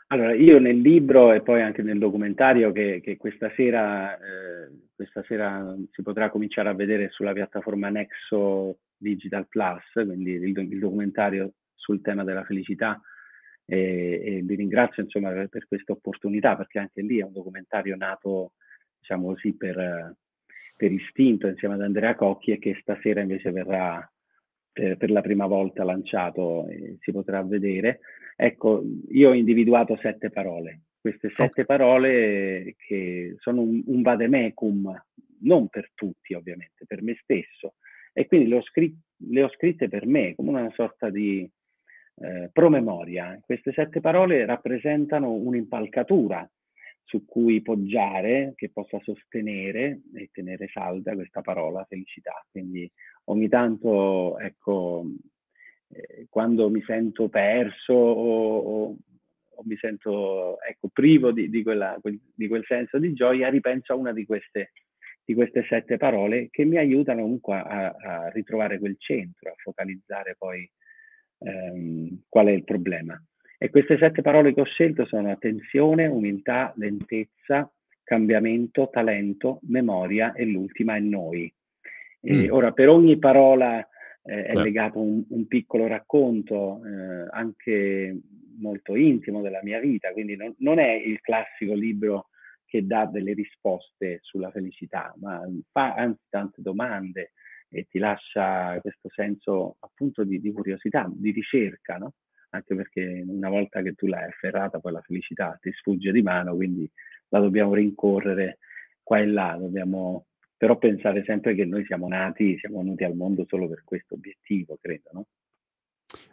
Allora, io nel libro e poi anche nel documentario che, che questa, sera, eh, questa, sera, si potrà cominciare a vedere sulla piattaforma Nexo Digital Plus, quindi il, il documentario sul tema della felicità e, e vi ringrazio insomma per, per questa opportunità perché anche lì è un documentario nato diciamo così per, per istinto insieme ad Andrea Cocchi e che stasera invece verrà per, per la prima volta lanciato e si potrà vedere. Ecco, io ho individuato sette parole, queste sette okay. parole che sono un, un vademecum, non per tutti ovviamente, per me stesso, e quindi le ho, scrit- le ho scritte per me come una sorta di eh, promemoria. Queste sette parole rappresentano un'impalcatura su cui poggiare, che possa sostenere e tenere salda questa parola felicità. Quindi ogni tanto, ecco, eh, quando mi sento perso o, o, o mi sento ecco, privo di, di, quella, di, quel senso di gioia, ripenso a una di queste di queste sette parole che mi aiutano comunque a, a ritrovare quel centro, a focalizzare poi ehm, qual è il problema. E queste sette parole che ho scelto sono attenzione, umiltà, lentezza, cambiamento, talento, memoria e l'ultima è noi. Mm. Ora, per ogni parola eh, è legato un, un piccolo racconto, eh, anche molto intimo della mia vita, quindi non, non è il classico libro che dà delle risposte sulla felicità, ma fa anzi tante domande e ti lascia questo senso appunto di, di curiosità, di ricerca, no? Anche perché una volta che tu l'hai afferrata poi la felicità ti sfugge di mano, quindi la dobbiamo rincorrere qua e là, dobbiamo però pensare sempre che noi siamo nati, siamo venuti al mondo solo per questo obiettivo, credo, no?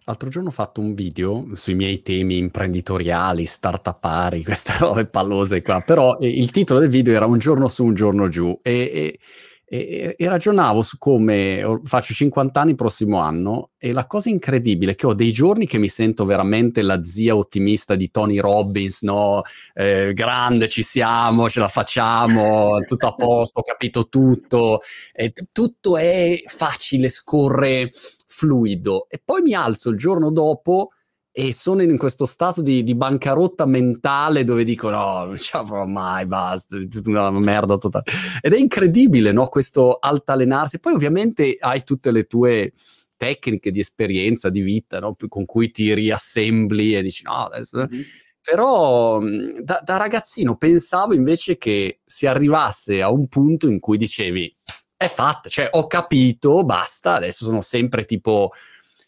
L'altro giorno ho fatto un video sui miei temi imprenditoriali, startupari, queste robe pallose qua, però eh, il titolo del video era Un giorno su, un giorno giù e, e, E, e, ragionavo su come faccio 50 anni il prossimo anno e la cosa incredibile è che ho dei giorni che mi sento veramente la zia ottimista di Tony Robbins, no? Eh, grande, ci siamo, ce la facciamo, tutto a posto, ho capito tutto, e tutto è facile, scorre fluido. E poi mi alzo il giorno dopo e sono in questo stato di, di, bancarotta mentale dove dico no, non ce la farò mai, basta, tutta una merda totale. Ed è incredibile, no, questo altalenarsi. Poi ovviamente hai tutte le tue tecniche di esperienza, di vita, no, con cui ti riassembli e dici no, adesso... Mm-hmm. Però da, da ragazzino pensavo invece che si arrivasse a un punto in cui dicevi è fatta, cioè ho capito, basta, adesso sono sempre tipo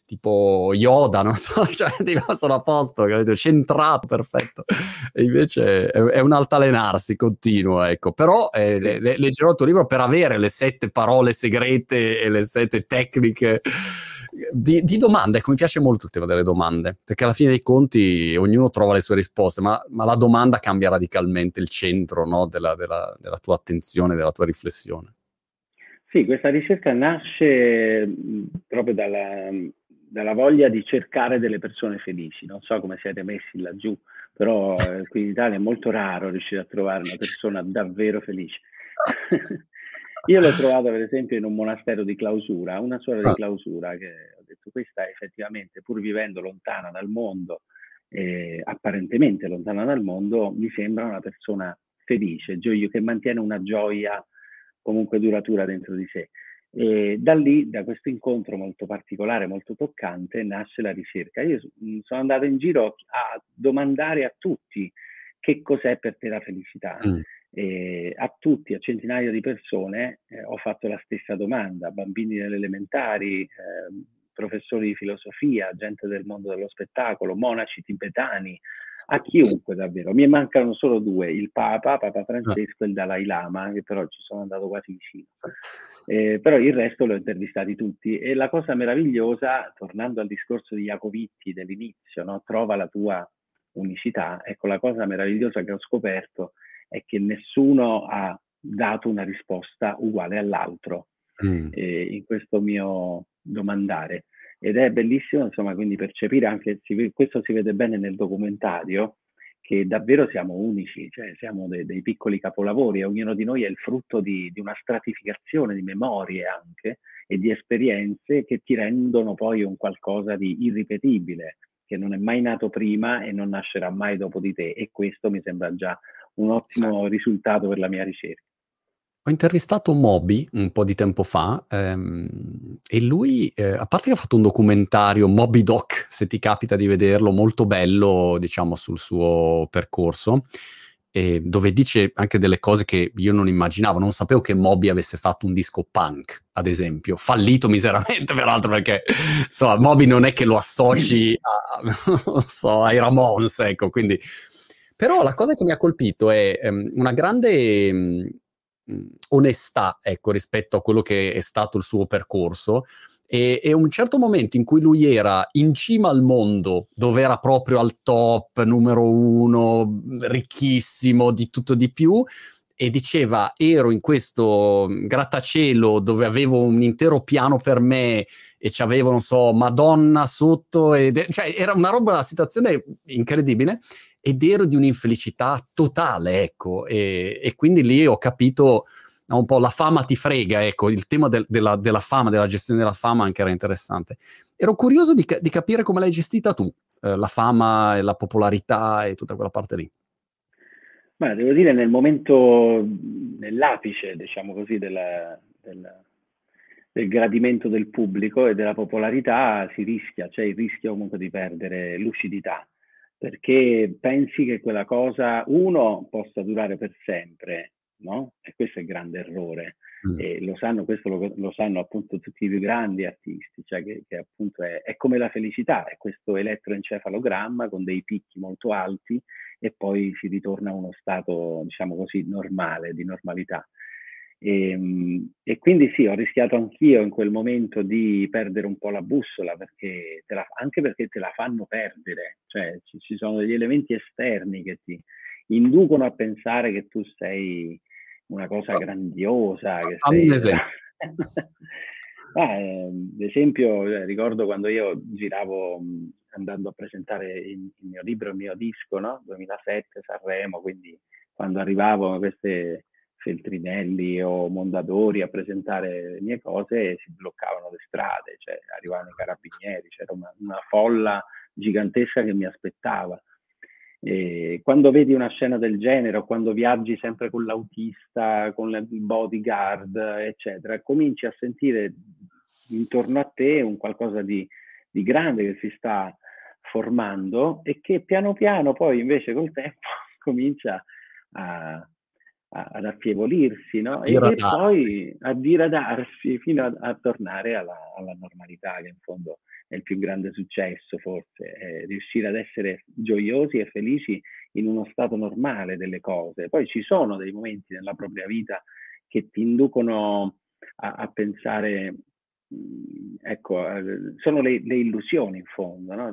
tipo Yoda, non so, cioè, sono a posto, capito? centrato, perfetto. E invece è, è un altalenarsi continuo, ecco. Però eh, le, leggerò il tuo libro per avere le sette parole segrete e le sette tecniche di, di, domande. Ecco, mi piace molto il tema delle domande, perché alla fine dei conti ognuno trova le sue risposte, ma, ma la domanda cambia radicalmente il centro no, della, della, della tua attenzione, della tua riflessione. Sì, questa ricerca nasce proprio dalla, dalla voglia di cercare delle persone felici. Non so come siete messi laggiù, però eh, qui in Italia è molto raro riuscire a trovare una persona davvero felice. Io l'ho trovato per esempio in un monastero di clausura, una suora di ah. clausura che ho detto questa effettivamente pur vivendo lontana dal mondo, eh, apparentemente lontana dal mondo, mi sembra una persona felice, gioio, che mantiene una gioia comunque duratura dentro di sé. E da lì, da questo incontro molto particolare, molto toccante, nasce la ricerca. Io mm, sono andato in giro a domandare a tutti che cos'è per te la felicità. Mm. E a tutti, a centinaia di persone, eh, ho fatto la stessa domanda, bambini nelle elementari, eh, professori di filosofia, gente del mondo dello spettacolo, monaci tibetani, a chiunque davvero. Mi mancano solo due, il Papa, Papa Francesco e il Dalai Lama, che però ci sono andato quasi vicino. Eh, però il resto l'ho intervistati tutti e la cosa meravigliosa, tornando al discorso di Jacovitti dell'inizio, no? trova la tua unicità, ecco la cosa meravigliosa che ho scoperto è che nessuno ha dato una risposta uguale all'altro mm. eh, in questo mio domandare. Ed è bellissimo, insomma, quindi percepire anche, questo si vede bene nel documentario, che davvero siamo unici, cioè siamo de, dei piccoli capolavori e ognuno di noi è il frutto di, di, una stratificazione di memorie anche e di esperienze che ti rendono poi un qualcosa di irripetibile, che non è mai nato prima e non nascerà mai dopo di te e questo mi sembra già un ottimo risultato per la mia ricerca. Ho intervistato Moby un po' di tempo fa ehm, e lui, eh, a parte che ha fatto un documentario, Moby Doc, se ti capita di vederlo, molto bello, diciamo, sul suo percorso, eh, dove dice anche delle cose che io non immaginavo. Non sapevo che Moby avesse fatto un disco punk, ad esempio, fallito miseramente, peraltro, perché insomma, Moby non è che lo associ a, so, ai Ramones, ecco, quindi... Però la cosa che mi ha colpito è um, una grande... Um, onestà, ecco, rispetto a quello che è stato il suo percorso. E, e, un certo momento in cui lui era in cima al mondo, dove era proprio al top, numero uno, ricchissimo, di tutto di più, e diceva ero in questo grattacielo dove avevo un intero piano per me e c'avevo, non so, Madonna sotto, ed, cioè era una roba, una situazione incredibile ed ero di un'infelicità totale, ecco, e, e quindi lì ho capito un po' la fama ti frega, ecco, il tema del, della, della, fama, della gestione della fama anche era interessante. Ero curioso di, di capire come l'hai gestita tu, eh, la fama e la popolarità e tutta quella parte lì. Ma devo dire nel momento, nell'apice, diciamo così, della, della, del gradimento del pubblico e della popolarità si rischia, cioè il rischio comunque di perdere lucidità perché pensi che quella cosa, uno, possa durare per sempre, no? E questo è il grande errore. Mm. E lo sanno, questo lo, lo, sanno appunto tutti i più grandi artisti, cioè che, che appunto è, è, come la felicità, è questo elettroencefalogramma con dei picchi molto alti e poi si ritorna a uno stato, diciamo così, normale, di normalità. E, ehm, e, quindi sì, ho rischiato anch'io in quel momento di perdere un po' la bussola, perché la, anche perché te la fanno perdere, cioè ci, ci, sono degli elementi esterni che ti inducono a pensare che tu sei una cosa grandiosa. Che Fammi un esempio. ah, eh, ad esempio, eh, ricordo quando io giravo mh, andando a presentare il, il, mio libro, il mio disco, no? 2007, Sanremo, quindi quando arrivavo queste Feltrinelli o Mondadori a presentare le mie cose si bloccavano le strade, cioè arrivavano i carabinieri, c'era una, una folla gigantesca che mi aspettava. E quando vedi una scena del genere o quando viaggi sempre con l'autista, con il bodyguard, eccetera, cominci a sentire intorno a te un qualcosa di, di grande che si sta formando e che piano piano poi invece col tempo comincia a, ad affievolirsi no? e, e, poi a diradarsi fino a, a tornare alla, alla, normalità, che in fondo è il più grande successo forse, è riuscire ad essere gioiosi e felici in uno stato normale delle cose. Poi ci sono dei momenti nella propria vita che ti inducono a, a pensare, mhmm, ecco, sono le, le, illusioni in fondo, no?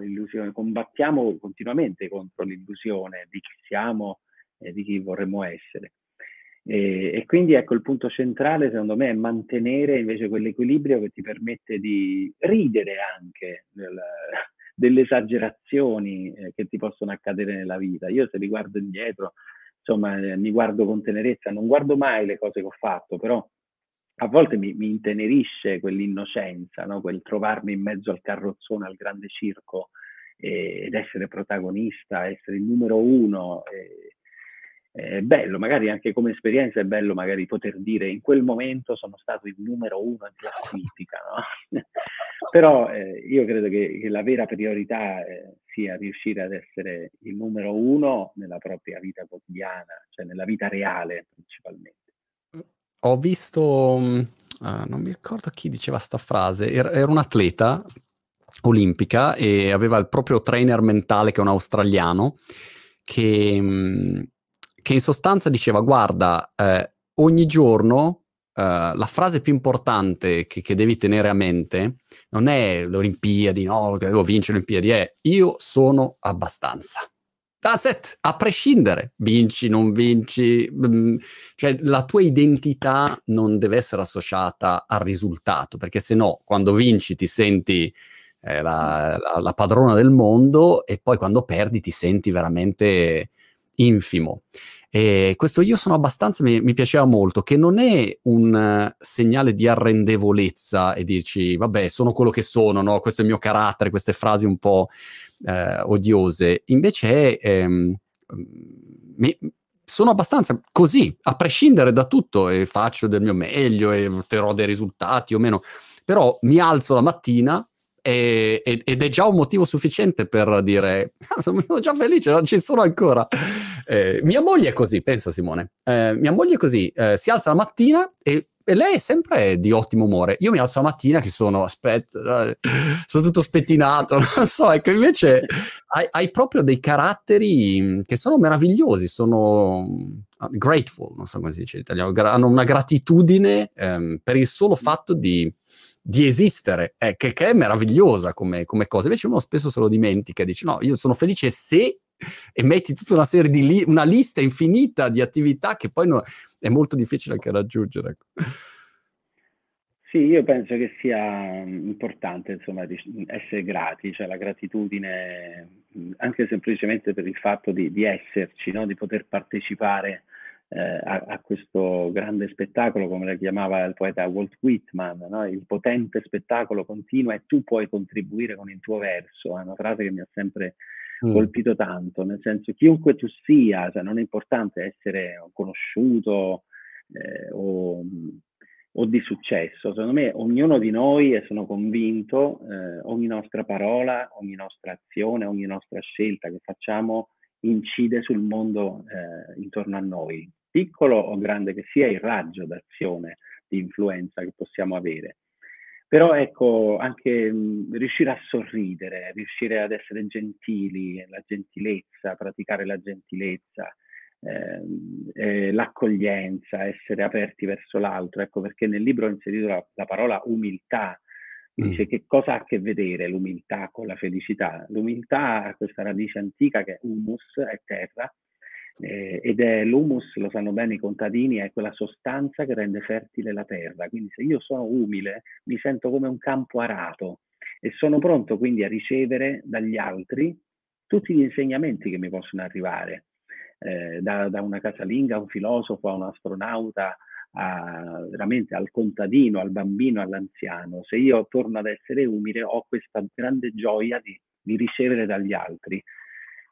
combattiamo continuamente contro l'illusione di chi siamo e di chi vorremmo essere. E, e, quindi ecco il punto centrale secondo me è mantenere invece quell'equilibrio che ti permette di ridere anche del, delle esagerazioni eh, che ti possono accadere nella vita. Io se li guardo indietro, insomma, eh, mi guardo con tenerezza, non guardo mai le cose che ho fatto, però a volte mi, mi intenerisce quell'innocenza, no? quel trovarmi in mezzo al carrozzone, al grande circo eh, ed essere protagonista, essere il numero uno. Eh, è bello, magari anche come esperienza è bello magari poter dire in quel momento sono stato il numero uno in classifica, no? però eh, io credo che, che, la vera priorità eh, sia riuscire ad essere il numero uno nella propria vita quotidiana, cioè nella vita reale principalmente. Ho visto, uh, non mi ricordo chi diceva sta frase, era, era un atleta olimpica e aveva il proprio trainer mentale che è un australiano che... Mh, che in sostanza diceva guarda, eh, ogni giorno eh, la frase più importante che, che, devi tenere a mente non è le Olimpiadi, no, che devo vincere le Olimpiadi, è io sono abbastanza. That's it, a prescindere, vinci, non vinci, mm, cioè la tua identità non deve essere associata al risultato, perché se no, quando vinci ti senti eh, la, la, la, padrona del mondo e poi quando perdi ti senti veramente infimo. E questo io sono abbastanza, mi, mi piaceva molto, che non è un uh, segnale di arrendevolezza e dici, vabbè, sono quello che sono, no? questo è il mio carattere, queste frasi un po' uh, odiose. Invece è, ehm, mi, sono abbastanza così, a prescindere da tutto, e faccio del mio meglio e otterrò dei risultati o meno, però mi alzo la mattina e, ed è già un motivo sufficiente per dire ah, sono già felice, non ci sono ancora. Eh, mia moglie è così, pensa Simone. Eh, mia moglie è così, eh, si alza la mattina e, e, lei è sempre di ottimo umore. Io mi alzo la mattina che sono, aspetta, sono tutto spettinato, non so, ecco, invece hai, hai, proprio dei caratteri mm, che sono meravigliosi, sono mm, grateful, non so come si dice in italiano, hanno una gratitudine ehm, per il solo fatto di di esistere, eh, che, che, è meravigliosa come, come, cosa. Invece uno spesso se lo dimentica, dice no, io sono felice se e metti tutta una serie di li- una lista infinita di attività che poi no, è molto difficile anche raggiungere. Ecco. Sì, io penso che sia importante insomma essere grati, cioè la gratitudine anche semplicemente per il fatto di, di esserci, no? di poter partecipare eh, a, a, questo grande spettacolo, come lo chiamava il poeta Walt Whitman, no? il potente spettacolo continua e tu puoi contribuire con il tuo verso, è una frase che mi ha sempre mm. colpito tanto, nel senso chiunque tu sia, cioè non è importante essere conosciuto eh, o, o, di successo, secondo me ognuno di noi, e sono convinto, eh, ogni nostra parola, ogni nostra azione, ogni nostra scelta che facciamo incide sul mondo eh, intorno a noi, piccolo o grande che sia il raggio d'azione, di influenza che possiamo avere. Però ecco, anche mh, riuscire a sorridere, riuscire ad essere gentili, la gentilezza, praticare la gentilezza, eh, eh, l'accoglienza, essere aperti verso l'altro. Ecco perché nel libro ho inserito la, la parola umiltà. Dice mm. che cosa ha a che vedere l'umiltà con la felicità? L'umiltà ha questa radice antica che è humus, è terra, eh, ed è l'humus, lo sanno bene i contadini, è quella sostanza che rende fertile la terra. Quindi se io sono umile, mi sento come un campo arato e sono pronto quindi a ricevere dagli altri tutti gli insegnamenti che mi possono arrivare, eh, da, da, una casalinga a un filosofo, a un astronauta, a, veramente al contadino, al bambino, all'anziano. Se io torno ad essere umile, ho questa grande gioia di, di ricevere dagli altri.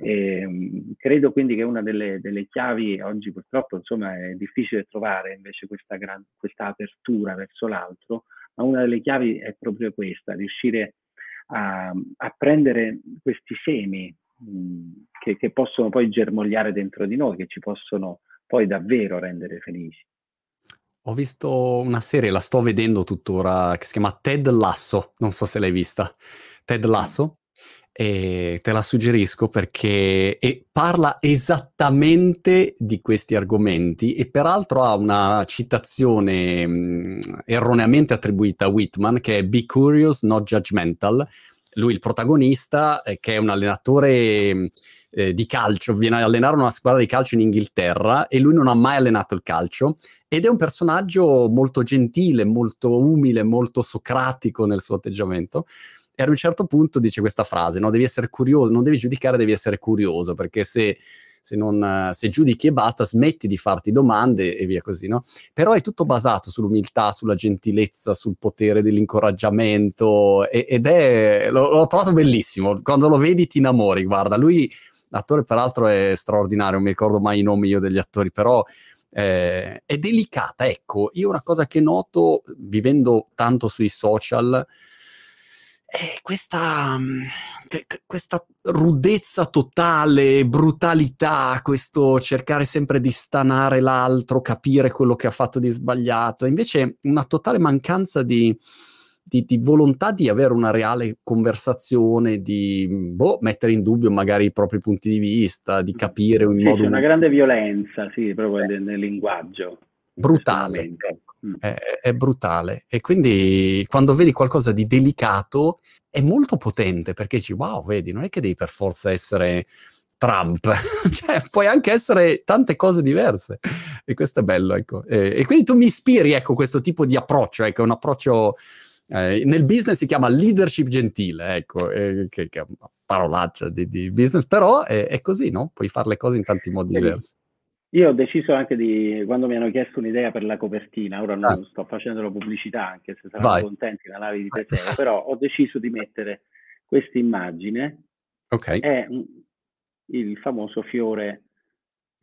E, ehm, credo quindi che una delle, delle, chiavi, oggi purtroppo insomma, è difficile trovare invece questa, gran, questa apertura verso l'altro, ma una delle chiavi è proprio questa, riuscire a, a prendere questi semi mh, che, che possono poi germogliare dentro di noi, che ci possono poi davvero rendere felici. Ho visto una serie, la sto vedendo tuttora, che si chiama Ted Lasso, non so se l'hai vista. Ted Lasso, e te la suggerisco perché parla esattamente di questi argomenti e peraltro ha una citazione mh, erroneamente attribuita a Whitman che è Be curious, not judgmental. Lui, il protagonista, eh, che è un allenatore eh, di calcio, viene a allenare una squadra di calcio in Inghilterra e lui non ha mai allenato il calcio ed è un personaggio molto gentile, molto umile, molto socratico nel suo atteggiamento. E ad un certo punto dice questa frase, no? Devi essere curioso, non devi giudicare, devi essere curioso, perché se, se, non, se giudichi e basta, smetti di farti domande e via così, no? Però è tutto basato sull'umiltà, sulla gentilezza, sul potere dell'incoraggiamento e, ed è, l'ho, l'ho trovato bellissimo. Quando lo vedi ti innamori, guarda, lui L'attore, peraltro, è straordinario, non mi ricordo mai i nomi io degli attori, però eh, è delicata. Ecco, io una cosa che noto vivendo tanto sui social è questa, mm, questa rudezza totale, brutalità, questo cercare sempre di stanare l'altro, capire quello che ha fatto di sbagliato. Invece una totale mancanza di di, di, volontà di avere una reale conversazione, di boh, mettere in dubbio magari i propri punti di vista, di capire in sì, modo... una grande violenza, sì, proprio sì. Nel, nel, linguaggio. Brutale. Mm. è, è, brutale. E quindi quando vedi qualcosa di delicato è molto potente perché dici, wow, vedi, non è che devi per forza essere... Trump, cioè, puoi anche essere tante cose diverse e questo è bello, ecco. E, e, quindi tu mi ispiri, ecco, questo tipo di approccio, ecco, un approccio eh, nel business si chiama leadership gentile, ecco, eh, che, che, è una parolaccia di, di business, però è, è, così, no? Puoi fare le cose in tanti modi diversi. Io ho deciso anche di, quando mi hanno chiesto un'idea per la copertina, ora non ah. sto facendo la pubblicità, anche se saranno Vai. contenti la nave di Teseo, però ho deciso di mettere questa immagine, okay. è il famoso fiore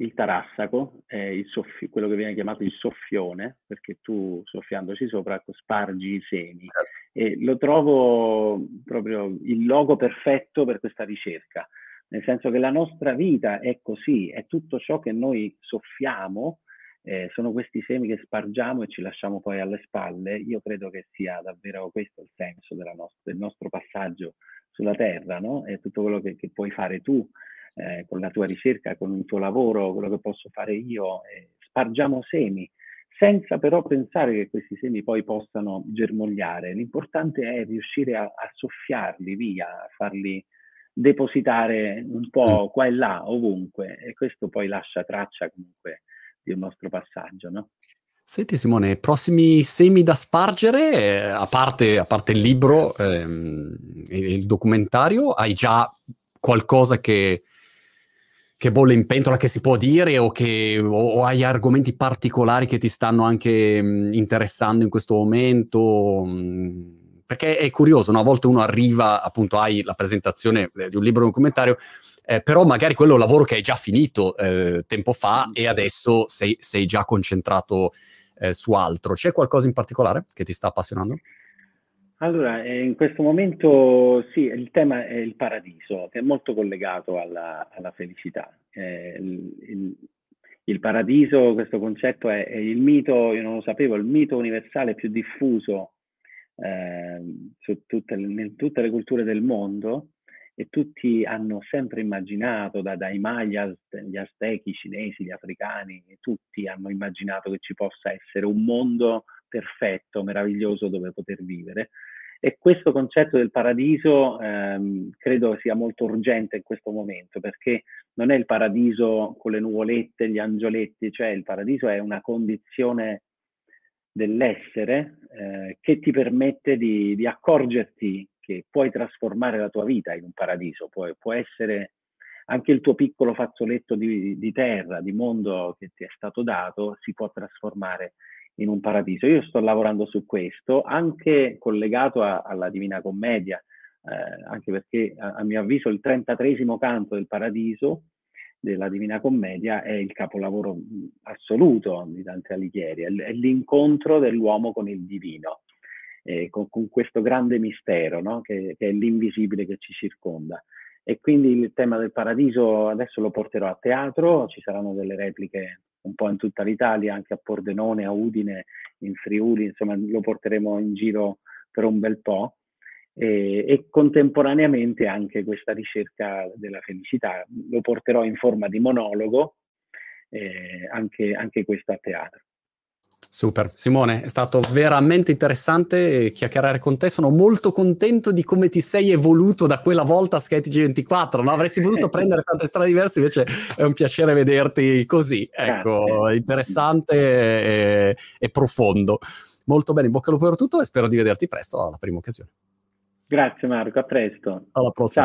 il tarassaco il soffi- quello che viene chiamato il soffione, perché tu soffiandoci sopra spargi i semi. Certo. E lo trovo proprio il logo perfetto per questa ricerca, nel senso che la nostra vita è così, è tutto ciò che noi soffiamo, eh, sono questi semi che spargiamo e ci lasciamo poi alle spalle. Io credo che sia davvero questo il senso nostra, del nostro passaggio sulla Terra, no? È tutto quello che, che puoi fare tu eh, con la tua ricerca, con il tuo lavoro, quello che posso fare io, eh, spargiamo semi, senza però pensare che questi semi poi possano germogliare. L'importante è riuscire a, a soffiarli via, a farli depositare un po' mm. qua e là, ovunque, e questo poi lascia traccia comunque di un nostro passaggio, no? Senti Simone, prossimi semi da spargere, eh, a, parte, a, parte, il libro ehm, il documentario, hai già qualcosa che, che bolle in pentola che si può dire o, che, o, o hai argomenti particolari che ti stanno anche mh, interessando in questo momento? Mh, perché è curioso, no? a volte uno arriva, appunto, hai la presentazione di un libro o un documentario, eh, però magari quello è un lavoro che hai già finito eh, tempo fa e adesso sei, sei già concentrato eh, su altro. C'è qualcosa in particolare che ti sta appassionando? Allora, eh, in questo momento sì, il tema è il paradiso, che è molto collegato alla, alla felicità. Eh, il, il, il, paradiso, questo concetto è, è, il mito, io non lo sapevo, il mito universale più diffuso eh, tutte, in tutte le culture del mondo e tutti hanno sempre immaginato, da, dai Maya, gli Aztechi, i cinesi, gli africani, tutti hanno immaginato che ci possa essere un mondo perfetto, meraviglioso dove poter vivere. E questo concetto del paradiso ehm, credo sia molto urgente in questo momento, perché non è il paradiso con le nuvolette, gli angioletti, cioè il paradiso è una condizione dell'essere eh, che ti permette di, di, accorgerti che puoi trasformare la tua vita in un paradiso, può, può essere anche il tuo piccolo fazzoletto di, di, terra, di mondo che ti è stato dato, si può trasformare in un paradiso. Io sto lavorando su questo, anche collegato a, alla Divina Commedia, eh, anche perché a, a, mio avviso il 33 canto del paradiso della Divina Commedia è il capolavoro assoluto di Dante Alighieri, è, l'incontro dell'uomo con il divino, eh, con, con, questo grande mistero no? che, che è l'invisibile che ci circonda e quindi il tema del paradiso adesso lo porterò a teatro, ci saranno delle repliche un po' in tutta l'Italia, anche a Pordenone, a Udine, in Friuli, insomma lo porteremo in giro per un bel po'. E, e, contemporaneamente anche questa ricerca della felicità lo porterò in forma di monologo, eh, anche, anche questo a teatro. Super, Simone, è stato veramente interessante chiacchierare con te. Sono molto contento di come ti sei evoluto da quella volta a SkyTG24. No? Avresti voluto prendere tante strade diverse, invece è un piacere vederti così. Ecco, Grazie. interessante e, e, profondo. Molto bene, in bocca al lupo per tutto e spero di vederti presto alla prima occasione. Grazie Marco, a presto. Alla prossima. Ciao.